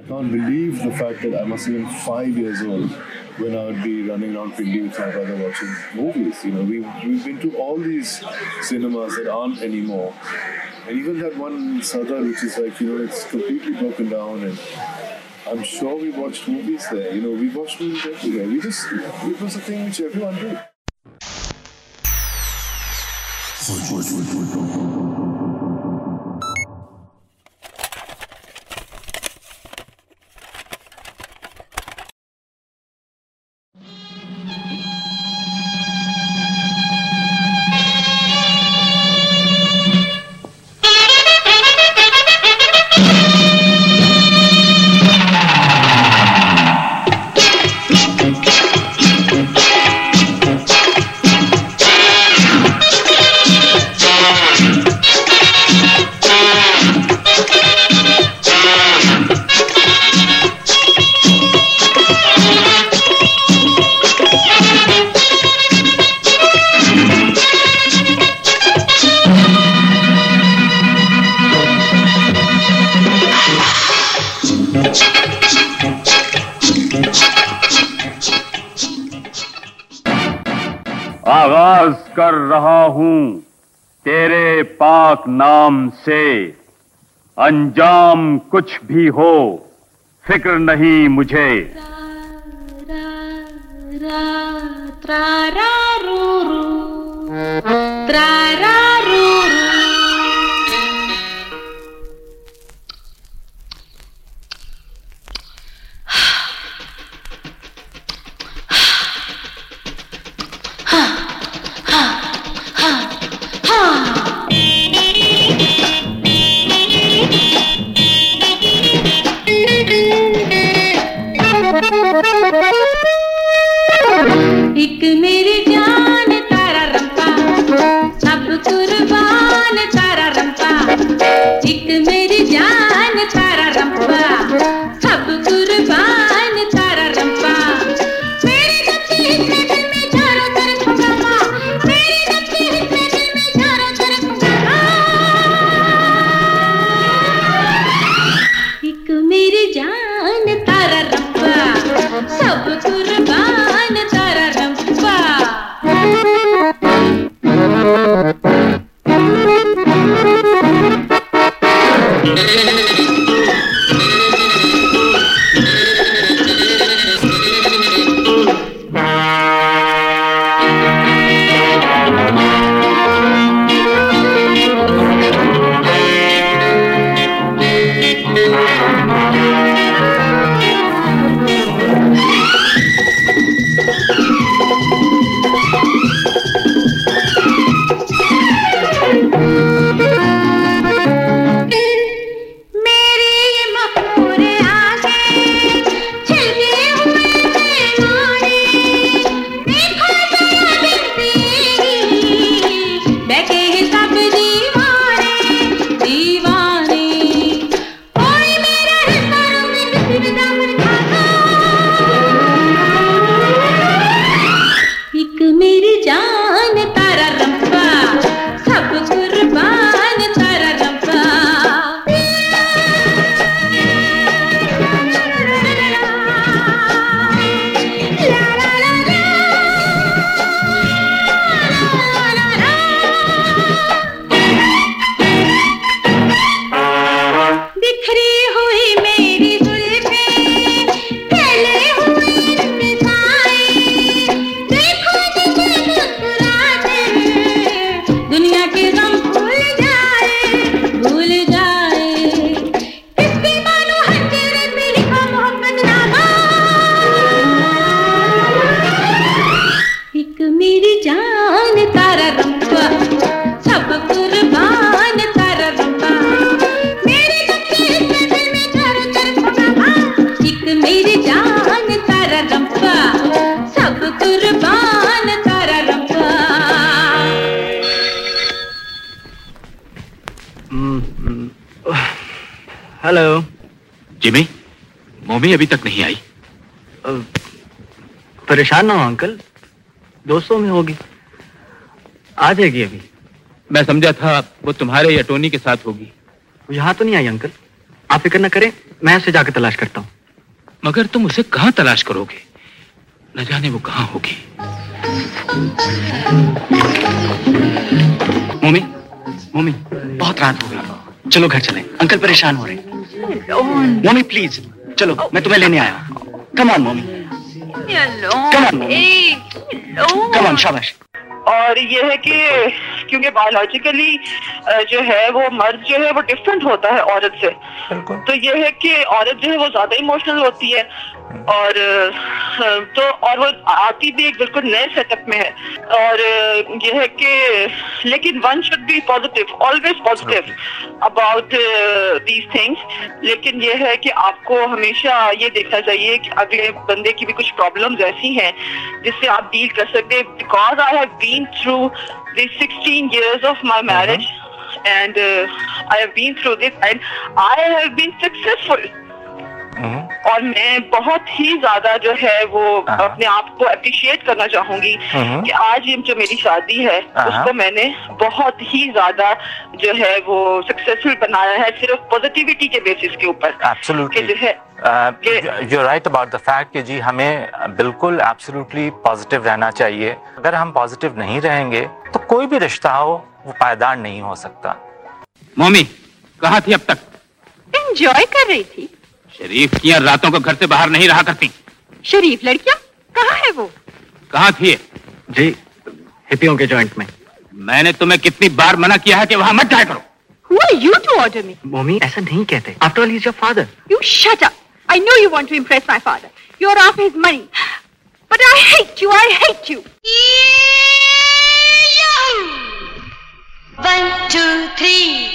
I can't believe the fact that I must have been five years old when I would be running around Pindi with my brother watching movies. You know, we've, we've been to all these cinemas that aren't anymore. And even that one Sadar, which is like, you know, it's completely broken down and I'm sure we watched movies there. You know, we watched movies everywhere. We just, it was a thing which everyone did. پاک نام سے انجام کچھ بھی ہو فکر نہیں مجھے رات کہانی ابھی تک نہیں آئی پریشان نہ ہو انکل دوستوں میں ہوگی آ جائے گی ابھی میں سمجھا تھا وہ تمہارے یا ٹونی کے ساتھ ہوگی یہاں تو نہیں آئی انکل آپ فکر نہ کریں میں اسے جا کے تلاش کرتا ہوں مگر تم اسے کہاں تلاش کرو گے نہ جانے وہ کہاں ہوگی مومی مومی بہت رات ہو گئی چلو گھر چلیں انکل پریشان ہو رہے ہیں مومی پلیز چلو میں تمہیں لینے آیا کمان ممی کمال کمال شامش اور یہ ہے کہ کیونکہ بایولوجیکلی جو ہے وہ مرد جو ہے وہ ڈفرینٹ ہوتا ہے عورت سے تو یہ ہے کہ عورت جو ہے وہ زیادہ اموشنل ہوتی ہے اور تو اور وہ آتی بھی ایک بالکل نئے سیٹ اپ میں ہے اور یہ ہے کہ لیکن one should be positive always positive about these things لیکن یہ ہے کہ آپ کو ہمیشہ یہ دیکھنا چاہیے کہ اگلے بندے کی بھی کچھ پرابلمز ایسی ہیں جس سے آپ ڈیل کر سکتے because I have been through اور میں بہت ہی زیادہ جو ہے وہ uh-huh. اپنے آپ کو اپریشیٹ کرنا چاہوں گی uh-huh. کہ آج جو میری شادی ہے اس uh-huh. کو میں نے بہت ہی زیادہ جو ہے وہ سکسیزفل بنایا ہے صرف پوزیٹیوٹی کے بیسس کے اوپر کہ جو ہے you right about the fact کہ جی ہمیں بالکل ایبسلوٹلی پازیٹیو رہنا چاہیے اگر ہم پازیٹیو نہیں رہیں گے تو کوئی بھی رشتہ ہو وہ پائیدار نہیں ہو سکتا مومی کہاں تھی اب تک انجوائے کر رہی تھی شریف کیا راتوں کو گھر سے باہر نہیں رہا کرتی شریف لڑکیاں کہاں ہے وہ کہاں تھی جی ہپیوں کے جوائنٹ میں میں نے تمہیں کتنی بار منع کیا ہے کہ وہاں مت جائے کرو Who are you to order me? Mommy, ایسا نہیں کہتے. After all, he's your father. You shut up. No you want to impress my father you افز money but I you I you two three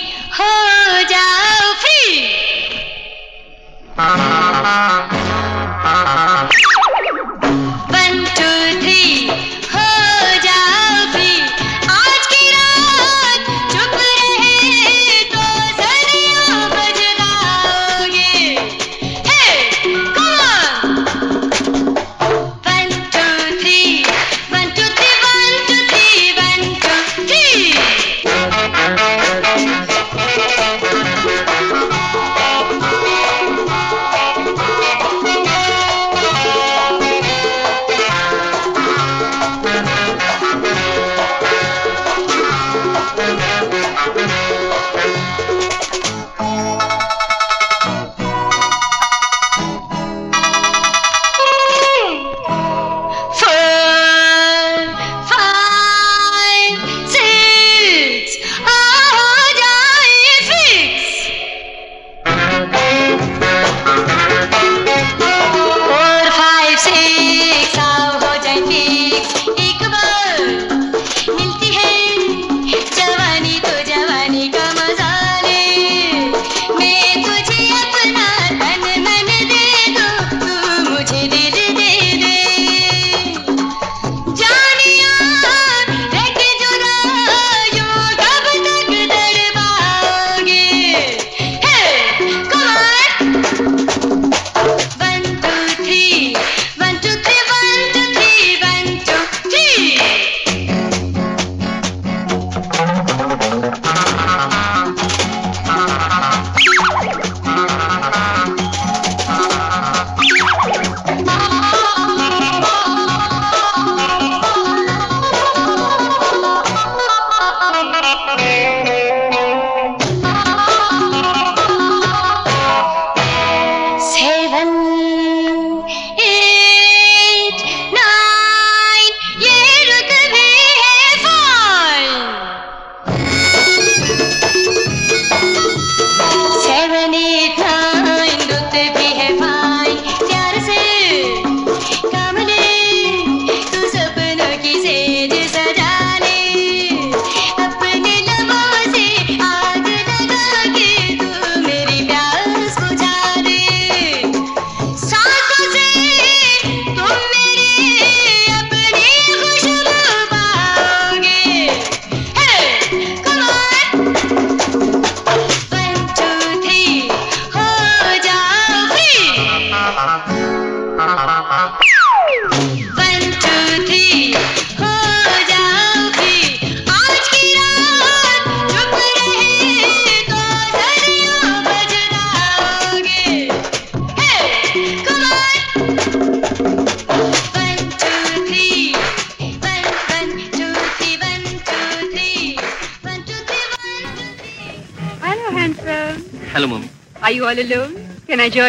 تم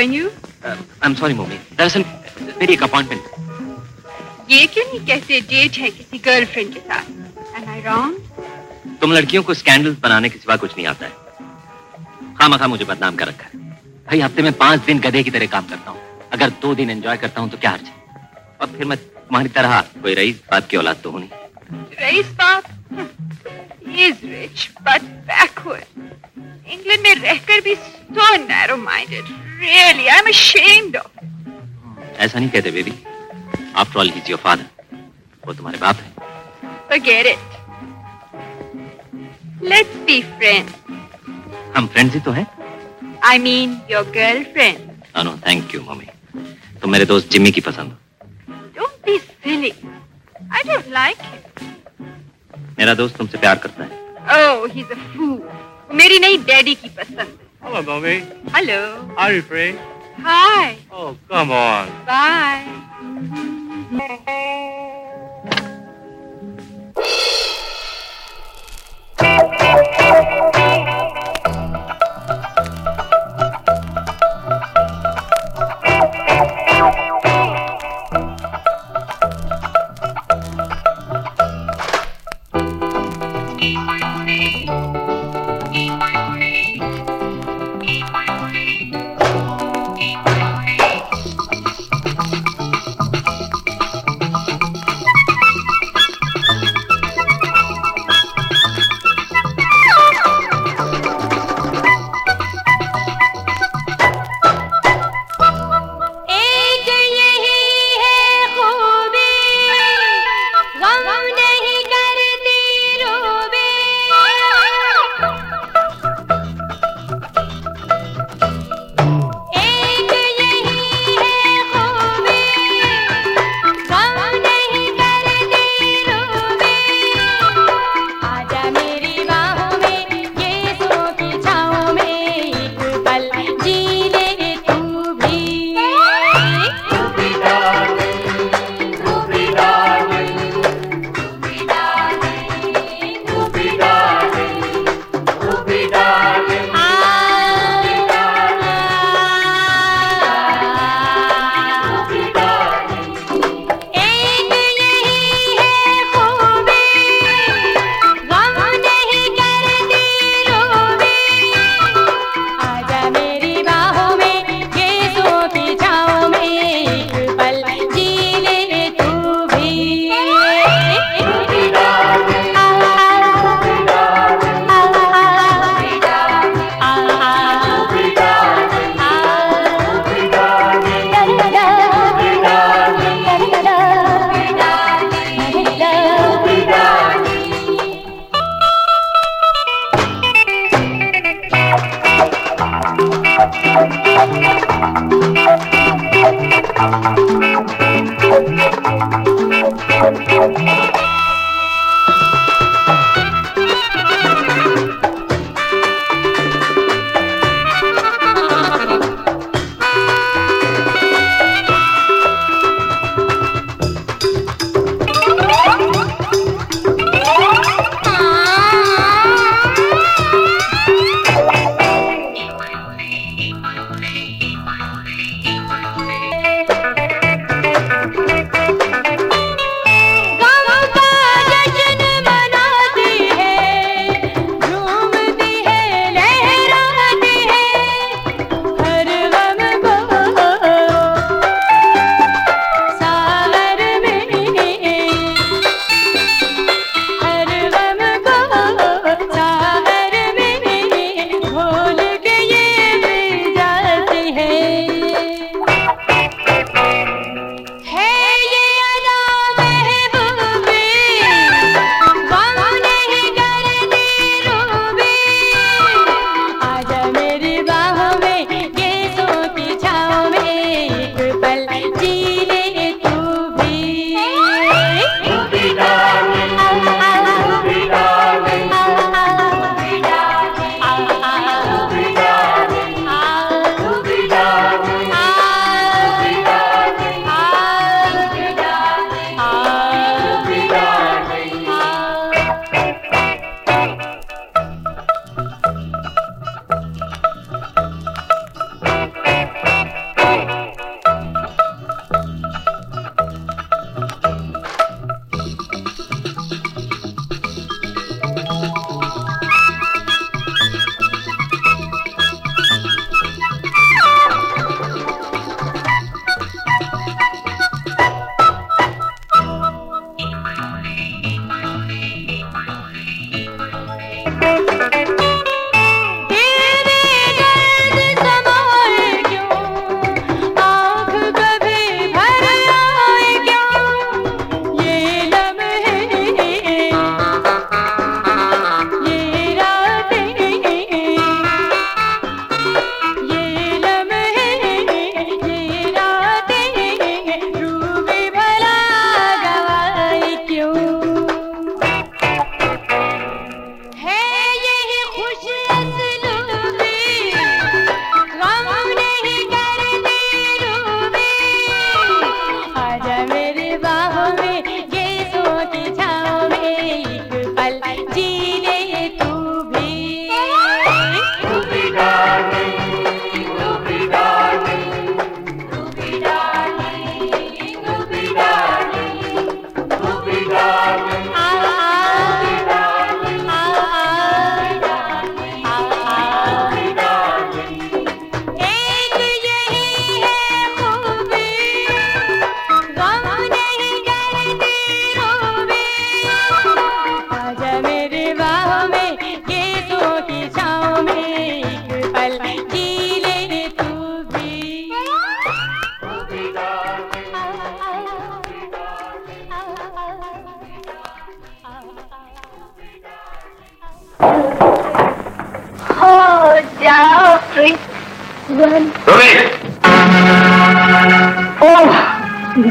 لڑکیوں کو سوا کچھ نہیں آتا ہے بدنام کر رکھا ہے پانچ دن گدے کی طرح کام کرتا ہوں اگر دو دن انجوائے کرتا ہوں تو کیا ہر چیز اور پھر میں تمہاری طرح کوئی رہی بات کی اولاد تو نہیں ایسا نہیں کہتے ہم فرینڈز ہی تو ہیں I mean your girlfriend تم میرے دوست جمی کی پسند ہو میرا دوست تم سے پیار کرتا ہے oh, میری نئی ڈیڈی کی پسند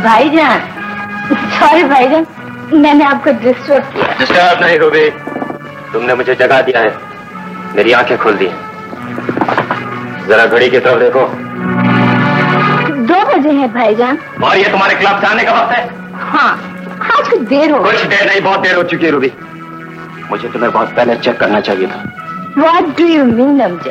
بھائی جان سوری بھائی جان میں نے آپ کو ڈسٹرس کیا نہیں روبی تم نے مجھے جگہ دیا ہے میری آنکھیں کھول دی ذرا گھڑی کی طرف دیکھو دو بجے ہیں بھائی جان اور یہ تمہارے خلاف جانے کا وقت ہے ہاں آج کچھ دیر ہو کچھ دیر نہیں بہت دیر ہو چکی ہے روبی مجھے تمہیں بہت پہلے چیک کرنا چاہیے تھا واٹ ڈو یو مین نمج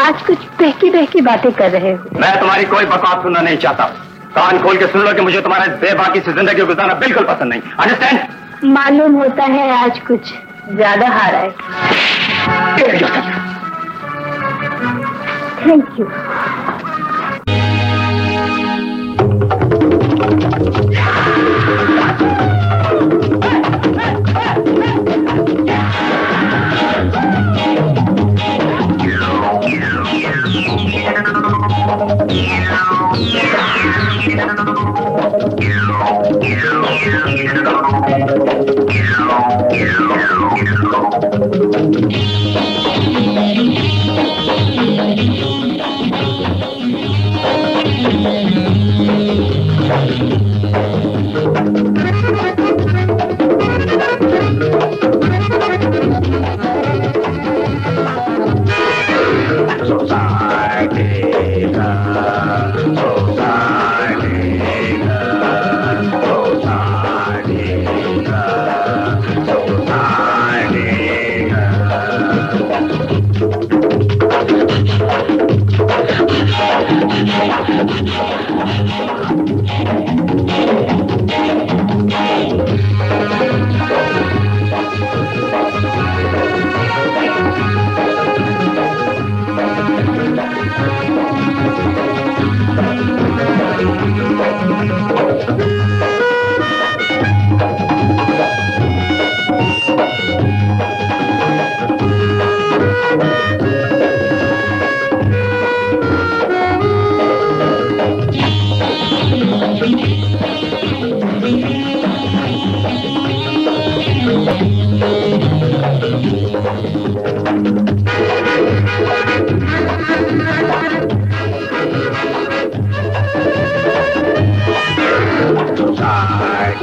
آج کچھ بہکی بہکی باتیں کر رہے ہو میں تمہاری کوئی بتا سننا نہیں چاہتا کان کھول کے سن لو کہ مجھے تمہارے بے باقی زندگی گزارنا بالکل پسند نہیں انڈرسٹینڈ معلوم ہوتا ہے آج کچھ زیادہ ہارا ہے تھینک یو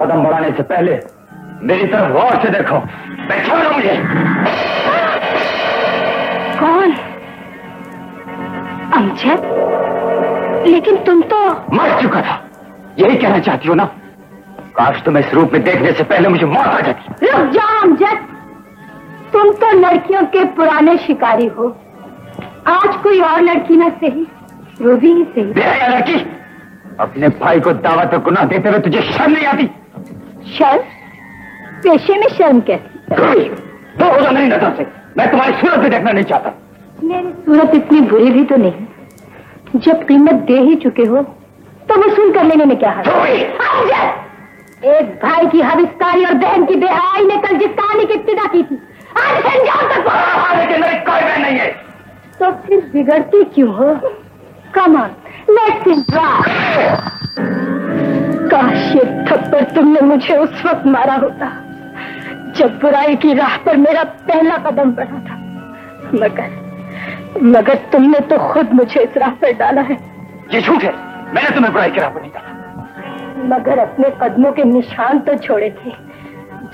قدم بڑھانے سے پہلے میری طرف غور سے دیکھو بیٹھا لو مجھے کون امجد لیکن تم تو مر چکا تھا یہی کہنا چاہتی ہو نا کاش تمہیں اس روپ میں دیکھنے سے پہلے مجھے موت آ جاتی جا امجد تم تو لڑکیوں کے پرانے شکاری ہو آج کوئی اور لڑکی نہ صحیح وہ بھی صحیح لڑکی اپنے بھائی کو دعوت تک گناہ دیتے ہوئے تجھے شرم نہیں آتی شرم پیشے میں شرم کہتی تمہاری چاہتا میری بری بھی تو نہیں جب قیمت دے ہی چکے ہو تو وصول کر لینے کیا ایک بھائی کی ہابستانی اور بہن کی ابتدا کی تھی تو بگڑتی کیوں ہو کم آپ کاش یہ تھپر تم نے مجھے اس وقت مارا ہوتا جب برائی کی راہ پر میرا پہلا قدم بڑھا تھا مگر مگر تم نے تو خود مجھے اس راہ پر ڈالا ہے یہ جھوٹ ہے میں نے تمہیں برائی کی راہ پر نہیں ڈالا مگر اپنے قدموں کے نشان تو چھوڑے تھے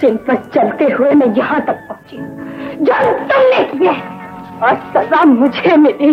جن پر چلتے ہوئے میں یہاں تک پہنچی جو تم نے کیا اور سزا مجھے ملی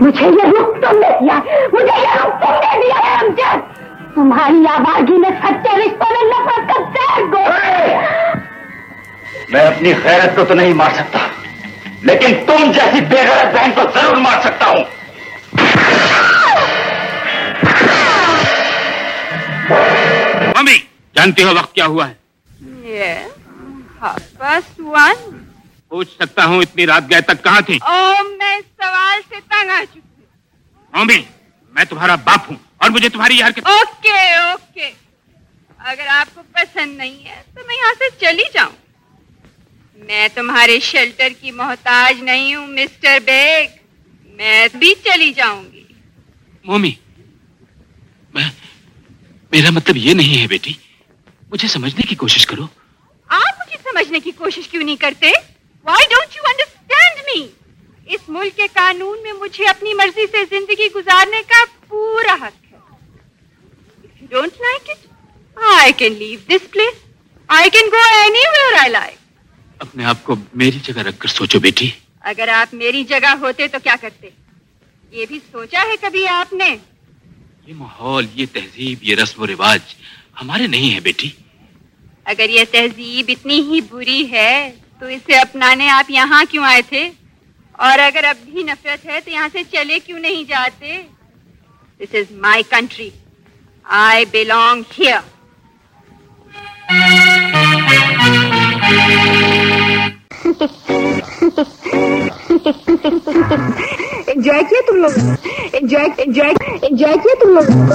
مجھے یہ امجد تمہاری آبادی میں اپنی خیرت کو تو نہیں مار سکتا لیکن تم جیسی غیرت بہن کو ضرور مار سکتا ہوں ممی جانتی ہو وقت کیا ہوا ہے پوچھ سکتا ہوں اتنی رات گئے تک کہاں تھی او میں اس سوال سے تنگ آ چکی ہوں میں تمہارا باپ ہوں اور مجھے تمہاری یار حرکت اوکے اوکے اگر آپ کو پسند نہیں ہے تو میں یہاں سے چلی جاؤں میں تمہارے شیلٹر کی محتاج نہیں ہوں مسٹر بیگ میں بھی چلی جاؤں گی مومی میں میرا مطلب یہ نہیں ہے بیٹی مجھے سمجھنے کی کوشش کرو آپ مجھے سمجھنے کی کوشش کیوں نہیں کرتے Why don't you understand me? اس ملک کے قانون میں مجھے اپنی مرضی سے زندگی گزارنے کا پورا حق ہے If you don't like it, I can leave this place. I can go anywhere I like. اپنے آپ کو میری جگہ رکھ کر سوچو بیٹی اگر آپ میری جگہ ہوتے تو کیا کرتے یہ بھی سوچا ہے کبھی آپ نے یہ ماحول یہ تہذیب یہ رسم و رواج ہمارے نہیں ہے بیٹی اگر یہ تہذیب اتنی ہی بری ہے تو اسے اپنانے آپ یہاں کیوں آئے تھے اور اگر اب بھی نفرت ہے تو یہاں سے چلے کیوں نہیں جاتے this is my country I belong کیا تم لوگ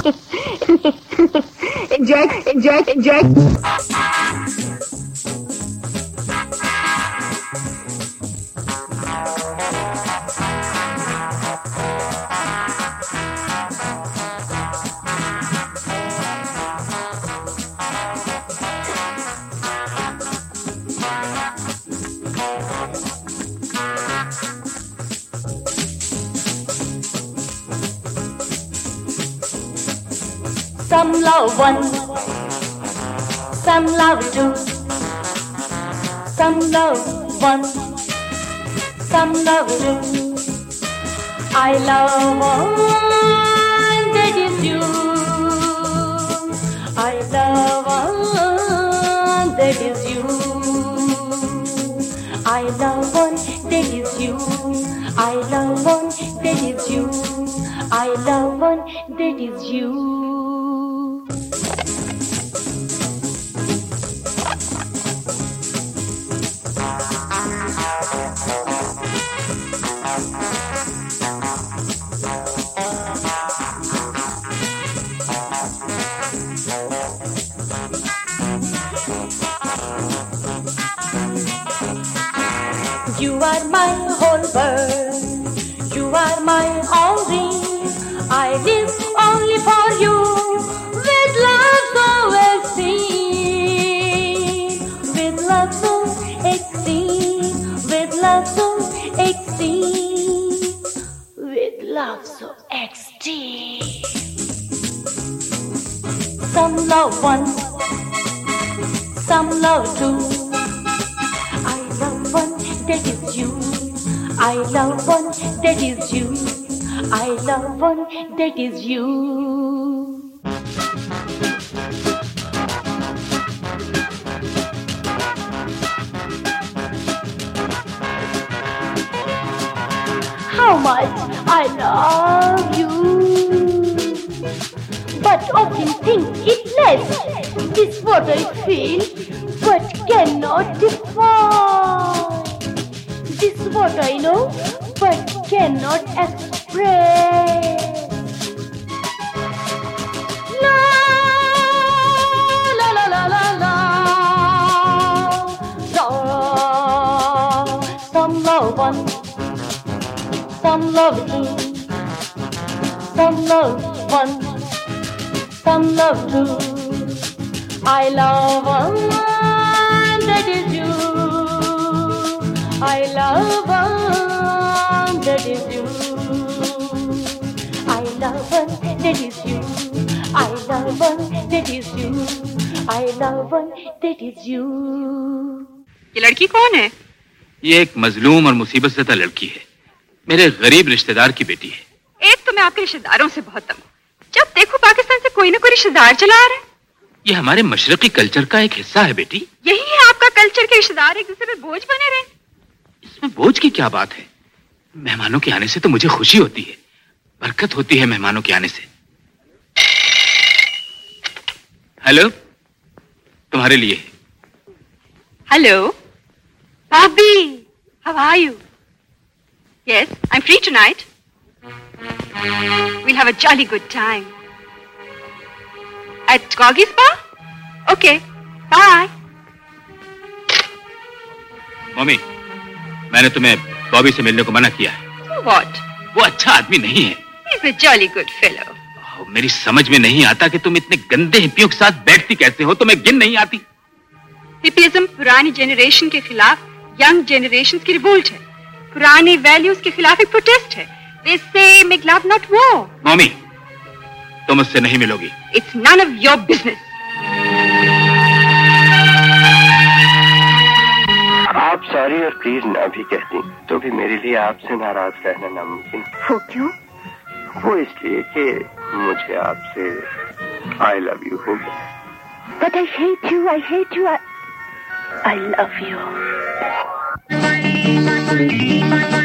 some love one, some love two, some love one, some love two. I love all that is you. I love all that is you. I love one that is you. I love one that is you. I love one that is you. once, some love two. I love one that is you. I love one that is you. I love one that is you. How much I love you, but often think it. But can't this what I know but can't express سم لوگ بند سم لو نو سم لوگ بند سم لو نو I love one that is you I love one that is you I love one that is you I love one that is you I love one that is you یہ لڑکی کون ہے یہ ایک مظلوم اور مصیبت زدہ لڑکی ہے میرے غریب رشتہ دار کی بیٹی ہے ایک تو میں آپ کے رشتہ داروں سے بہت تنگ ہوں جب دیکھو پاکستان سے کوئی نہ کوئی رشتہ دار چلا آ رہا ہے یہ ہمارے مشرقی کلچر کا ایک حصہ ہے بیٹی یہی ہے آپ کا کلچر کے رشتے دار ایک دوسرے پہ بوجھ بنے رہے اس میں بوجھ کی کیا بات ہے مہمانوں کے آنے سے تو مجھے خوشی ہوتی ہے برکت ہوتی ہے مہمانوں کے آنے سے ہلو تمہارے لیے hello Bobby how are you yes I am free tonight we'll have a jolly good time منع آدمی نہیں ہے میری سمجھ میں نہیں آتا کہ تم اتنے گندے ہپیوں کے ساتھ بیٹھتی کیسے ہو تمہیں گن نہیں آتی ہپیزم پرانی جنریشن کے خلاف ینگ جنریشن پرانی ویلیوز کے خلاف ایک Mommy, نہیں بزنس آپ سوری اور پلیز نہ بھی کہتی تو میرے لیے آپ سے ناراض رہنا ناممکن وہ کیوں وہ اس لیے کہ مجھے آپ سے آئی لو یو یو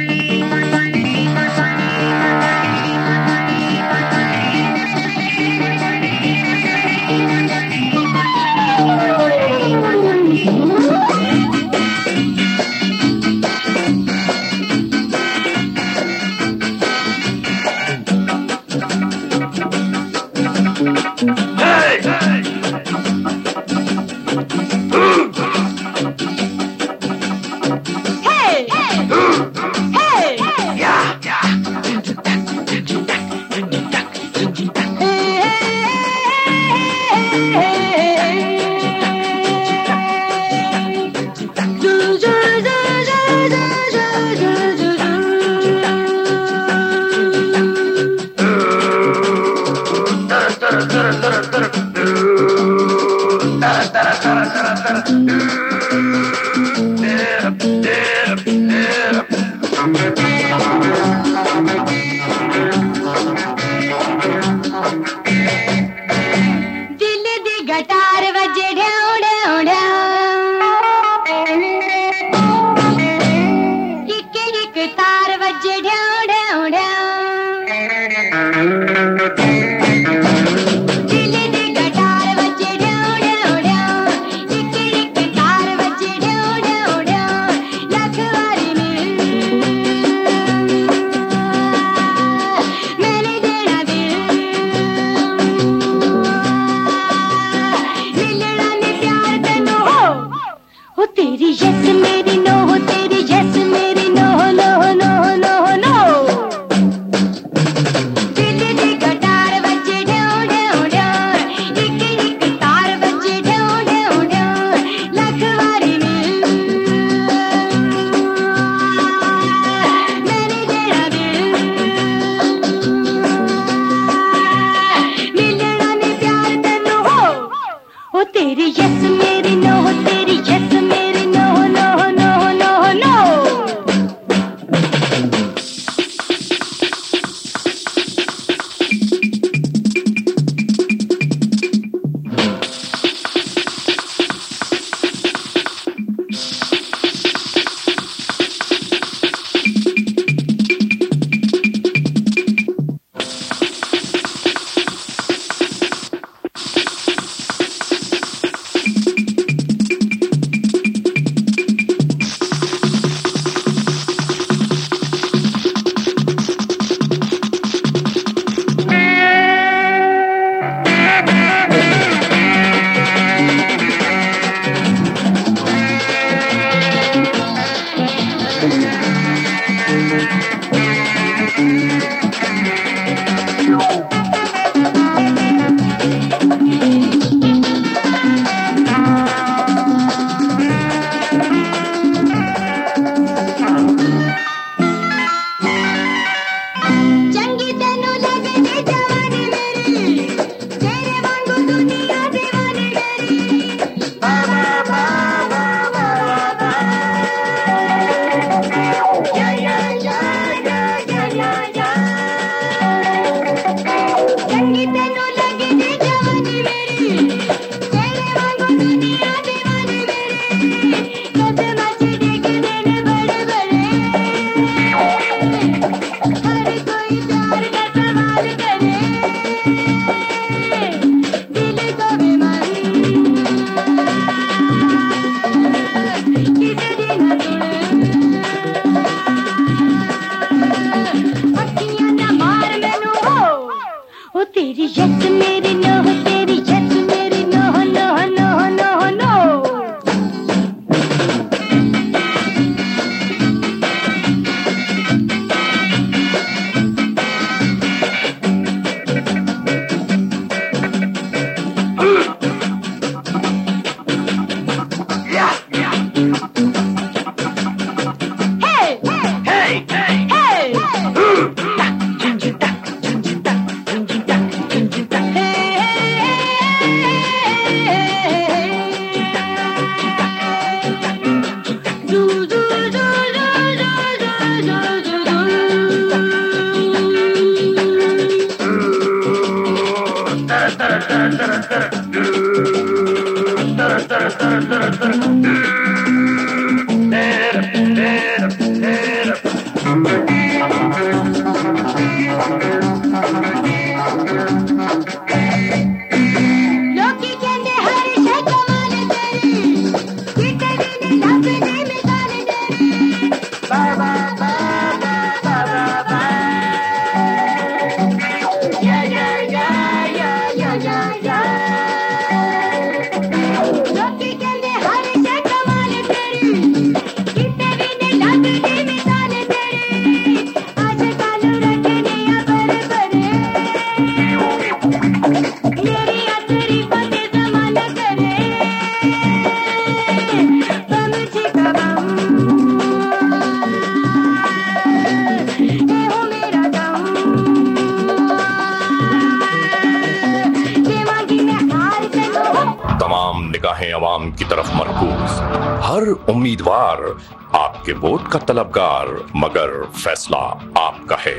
کا طلبگار مگر فیصلہ آپ کا ہے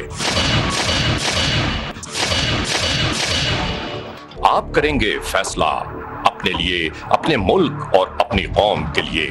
آپ کریں گے فیصلہ اپنے لیے اپنے ملک اور اپنی قوم کے لیے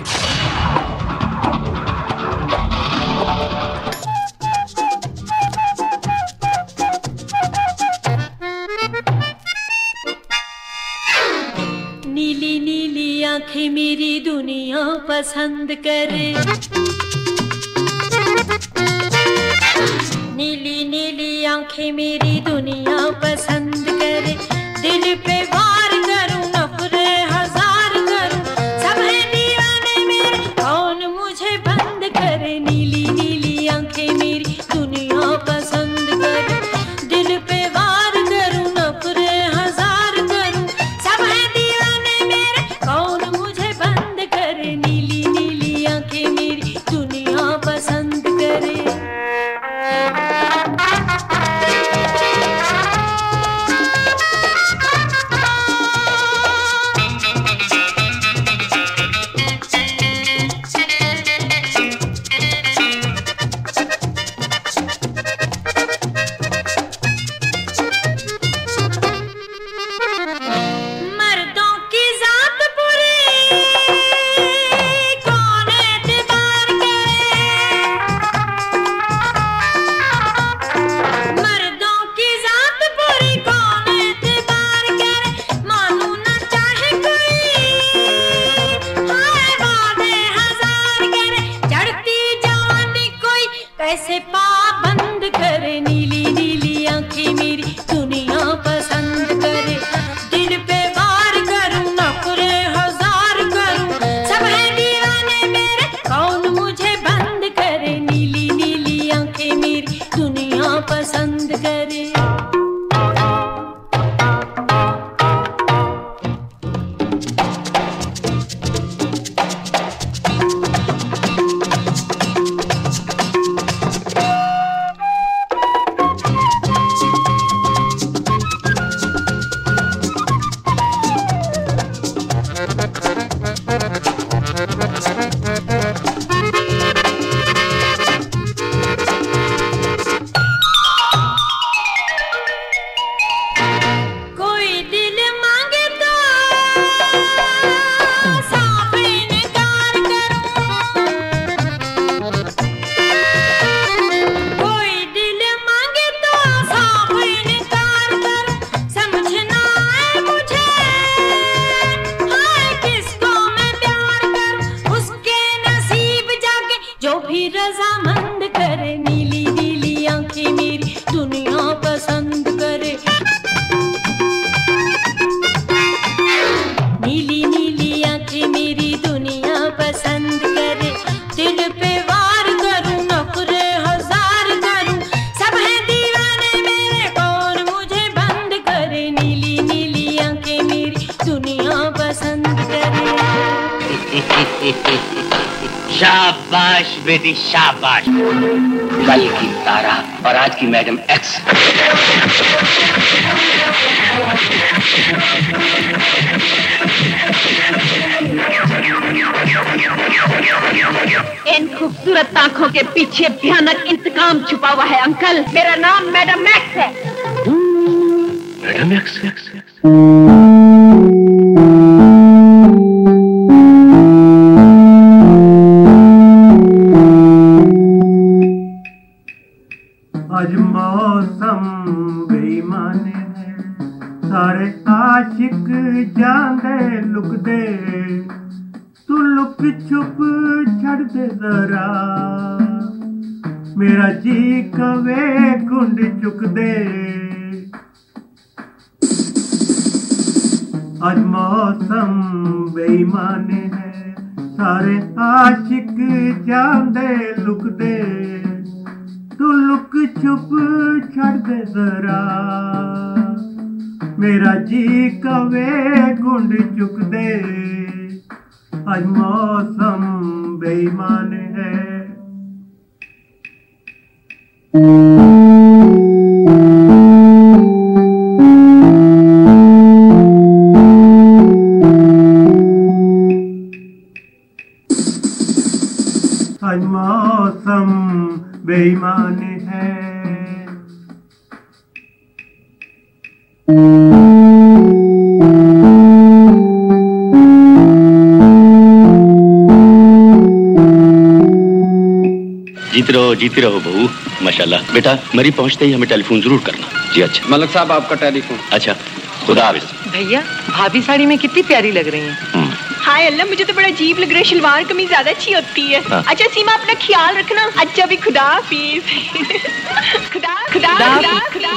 آج کی میڈم ان خوبصورت آنکھوں کے پیچھے بھیانک انتقام چھپا ہوا ہے انکل میرا نام میڈم سارے چاہ لے تو لک چپ چڈ ذرا میرا جی کبے گنڈ چکد اجموسم بےمان ہے جیتی رہو بہو ماشاءاللہ بیٹا مری پہنچتے ہی ہمیں ٹیلی فون ضرور کرنا جی اچھا ملک صاحب آپ کا ٹیلی فون اچھا خدا حافظ بھیا بھابھی ساڑی میں کتنی پیاری لگ رہی ہیں ہائے اللہ مجھے تو بڑا عجیب لگ رہا ہے شلوار کمی زیادہ اچھی ہوتی ہے ہاں۔ اچھا سیما اپنا خیال رکھنا اچھا بھی خدا حافظ خدا خدا خدا خدا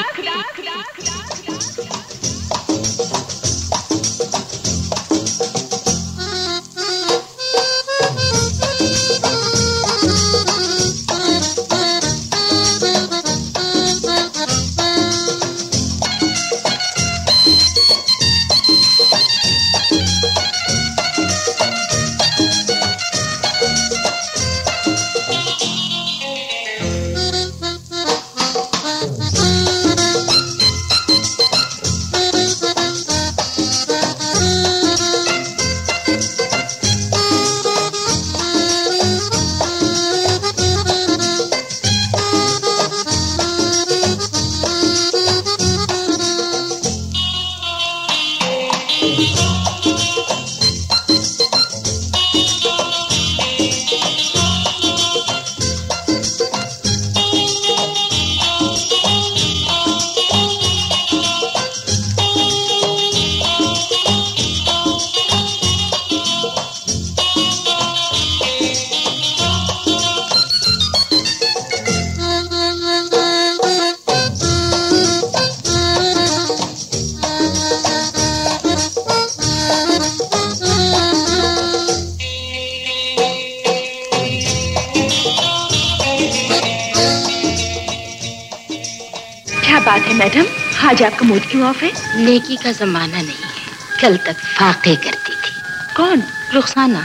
ہے میڈم آج آپ کا موڈ کیوں آف ہے نیکی کا زمانہ نہیں ہے کل تک فاقے کرتی تھی کون رخسانہ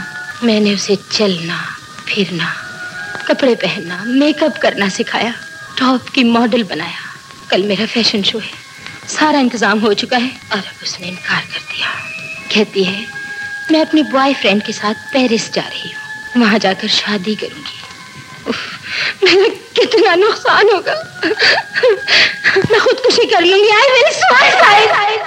میں نے اسے چلنا پھرنا کپڑے پہننا میک اپ کرنا سکھایا ٹاپ کی ماڈل بنایا کل میرا فیشن شو ہے سارا انتظام ہو چکا ہے اور اب اس نے انکار کر دیا کہتی ہے میں اپنی بوائے فرینڈ کے ساتھ پیرس جا رہی ہوں وہاں جا کر شادی کروں گی میرا کتنا نقصان ہوگا میں خودکشی کر لوں گی آئے میرے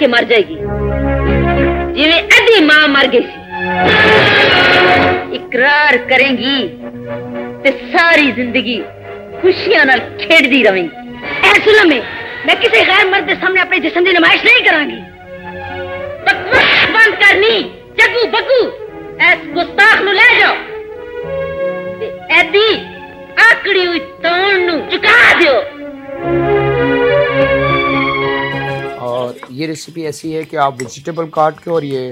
کے مر جائے گی جو ادھی ماں مر گئی سی اقرار کریں گی تے ساری زندگی خوشیاں نہ کھیڑ دی رویں گی ایسی لمحے میں کسی غیر مرد دے سامنے اپنے جسم دے نمائش نہیں گی بکوش بند کرنی جگو بگو ایس گستاخ نو لے جاؤ ایدی آکڑی ہوئی تون نو چکا دیو اور یہ ریسیپی ایسی ہے کہ آپ ویجیٹیبل کاٹ کے اور یہ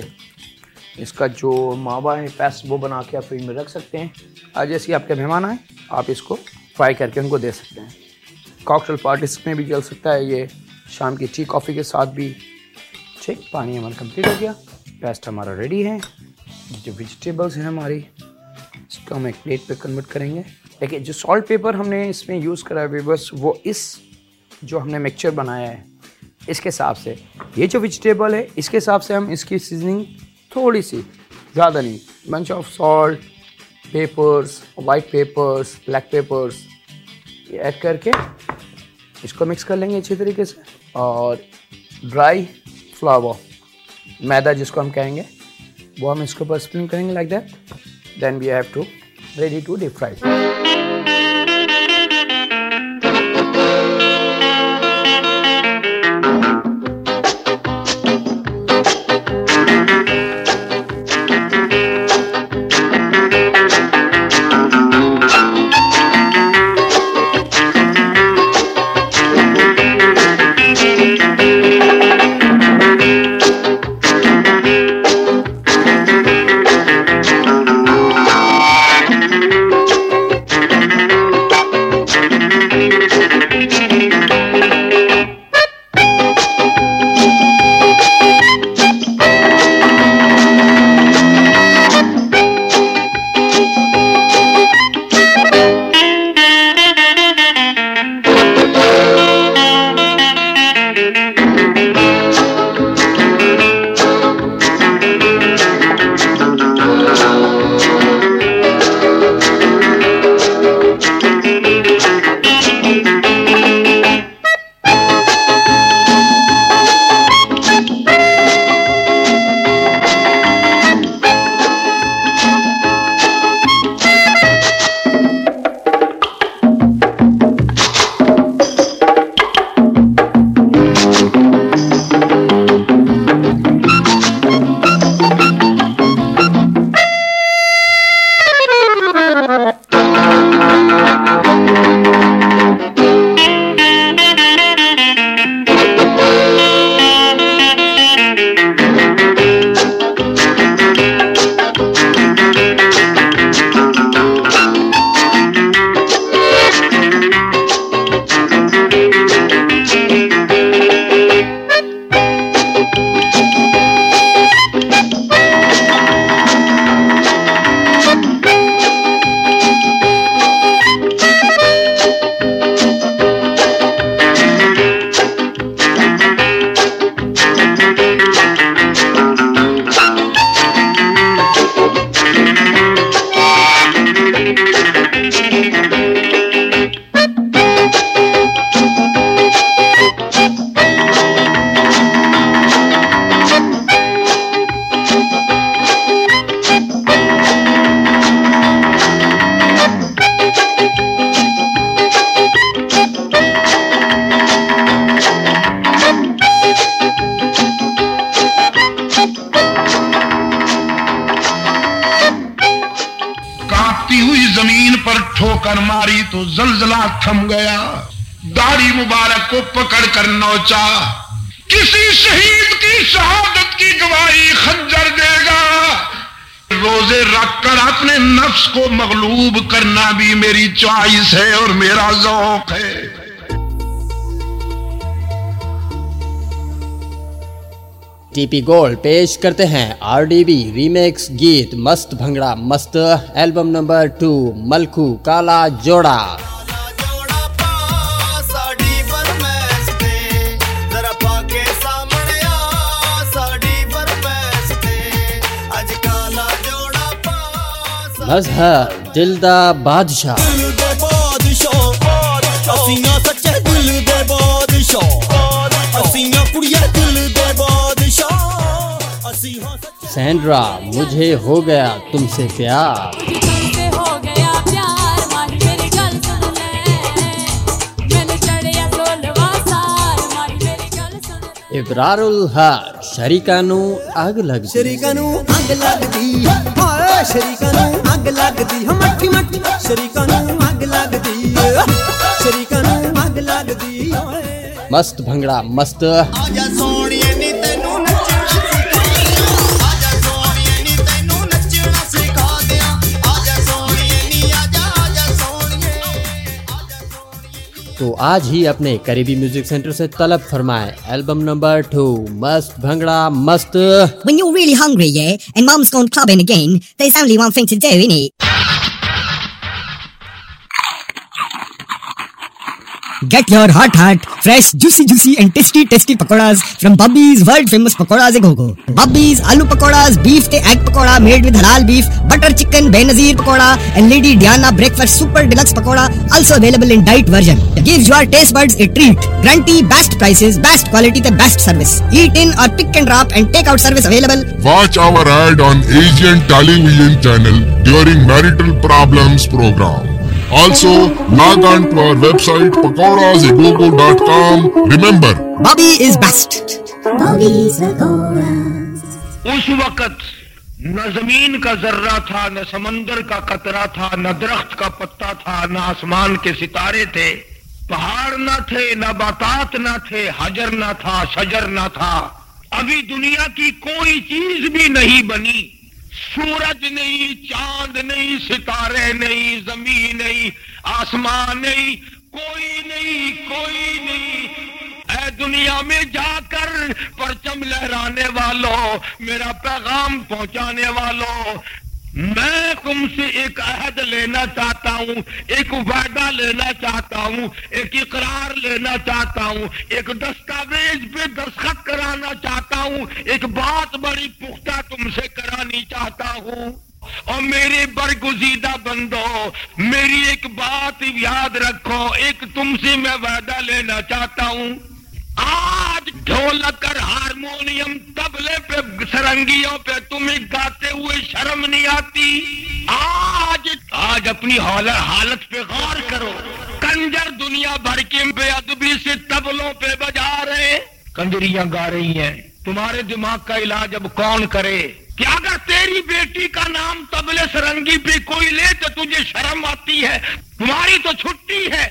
اس کا جو ماوا ہے پیسٹ وہ بنا کے آپ فریج میں رکھ سکتے ہیں آج ایسی آپ کے مہمان آئیں آپ اس کو فرائی کر کے ان کو دے سکتے ہیں کاکٹل پارٹیز میں بھی جل سکتا ہے یہ شام کی ٹی کافی کے ساتھ بھی ٹھیک پانی ہمارا کمپلیٹ ہو گیا پیسٹ ہمارا ریڈی ہے جو ویجیٹیبلس ہیں ہماری اس کو ہم ایک پلیٹ پہ کنورٹ کریں گے لیکن جو سالٹ پیپر ہم نے اس میں یوز کرا ہے بس وہ اس جو ہم نے مکسچر بنایا ہے اس کے حساب سے یہ جو ویجیٹیبل ہے اس کے حساب سے ہم اس کی سیزننگ تھوڑی سی زیادہ نہیں much of salt peppers white peppers black peppers add کر کے اس کو مکس کر لیں گے اچھی طریقے سے اور ڈرائی فلاور میدا جس کو ہم کہیں گے وہ ہم اس کے اوپر اسپن کریں گے like that then we have to ready to deep fry T پی گول پیش کرتے ہیں آر ڈی بی ریمیکس گیت مست بھنگڑا مست ایلبم نمبر ٹو ملکو کالا جوڑا دلدہ بادشاہ سینڈرا مجھے ہو گیا تم سے پیار ابرار الحق شریکانو اگ لگ شریکانو اگ لگ دی شریکانو اگ لگ دی مٹھی مٹھی شریکانو اگ لگ دی شریکانو اگ لگ دی مست بھنگڑا مست آجا سو تو آج ہی اپنے قریبی میوزک سینٹر سے طلب فرمائیں البم نمبر ٹو مست بھنگڑا مست When you're really hungry yeah and mom's gone clubbing again there's only one thing to do innit get your hot heart fresh juicy juicy and tasties فرامیز aloo pakoras per Also, log on to our website Remember, Bobby is best. Bobby's اس وقت نہ زمین کا ذرہ تھا نہ سمندر کا قطرہ تھا نہ درخت کا پتا تھا نہ آسمان کے ستارے تھے پہاڑ نہ تھے نہ باتات نہ تھے حجر نہ تھا شجر نہ تھا ابھی دنیا کی کوئی چیز بھی نہیں بنی سورج نہیں چاند نہیں ستارے نہیں زمین نہیں آسمان نہیں کوئی نہیں کوئی نہیں اے دنیا میں جا کر پرچم لہرانے والوں میرا پیغام پہنچانے والوں میں تم سے ایک عہد لینا چاہتا ہوں ایک وعدہ لینا چاہتا ہوں ایک اقرار لینا چاہتا ہوں ایک دستاویز پہ دستخط کرانا چاہتا ہوں ایک بات بڑی پختہ تم سے کرانی چاہتا ہوں اور میرے برگزیدہ بندو میری ایک بات یاد رکھو ایک تم سے میں وعدہ لینا چاہتا ہوں آج کر ہارمونیم تبلے پہ سرنگیوں پہ تمہیں گاتے ہوئے شرم نہیں آتی آج آج اپنی حالت پہ غور کرو کنجر دنیا بھر کے بے ادبی سے تبلوں پہ بجا رہے کنجریاں گا رہی ہیں تمہارے دماغ کا علاج اب کون کرے کہ اگر تیری بیٹی کا نام تبلے سرنگی پہ کوئی لے تو تجھے شرم آتی ہے تمہاری تو چھٹی ہے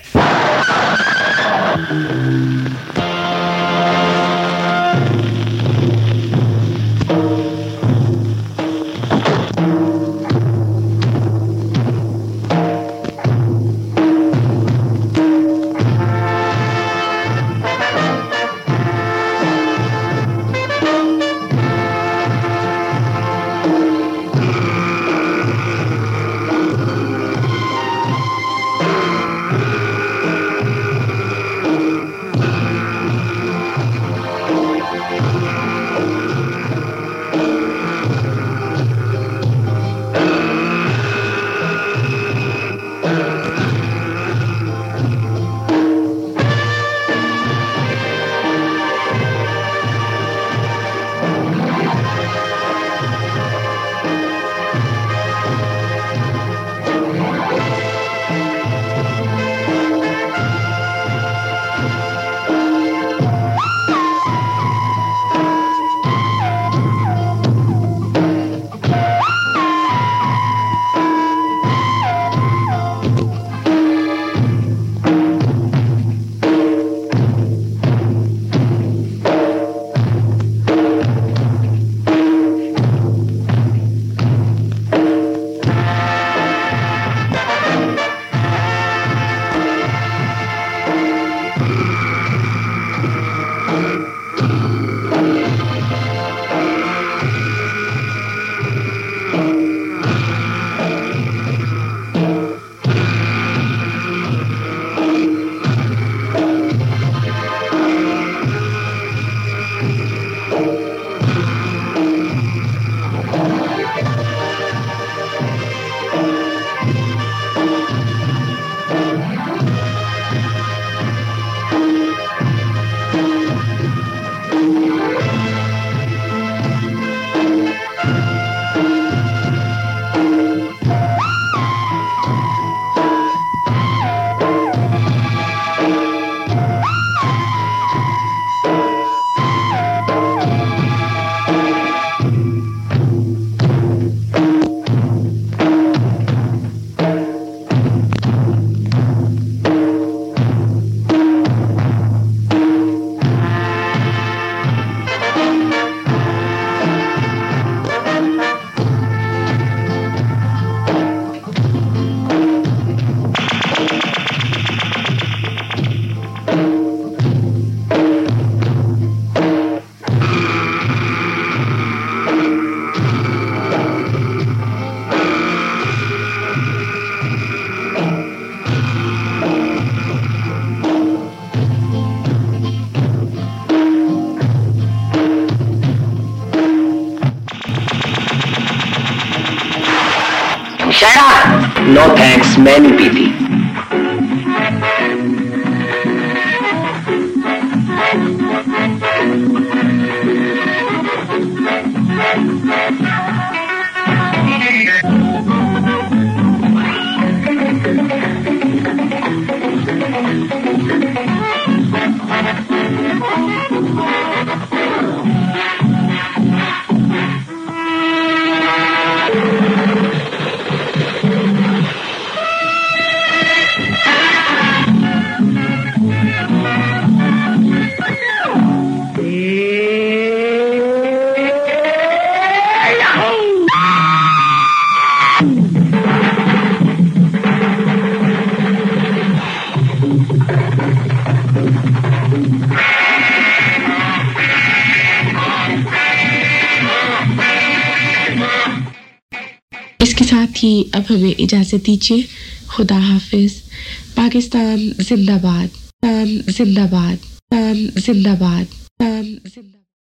معلوم کی تھی دیجیے خدا حافظ پاکستان زندہ باد زندہ باد زندہ باد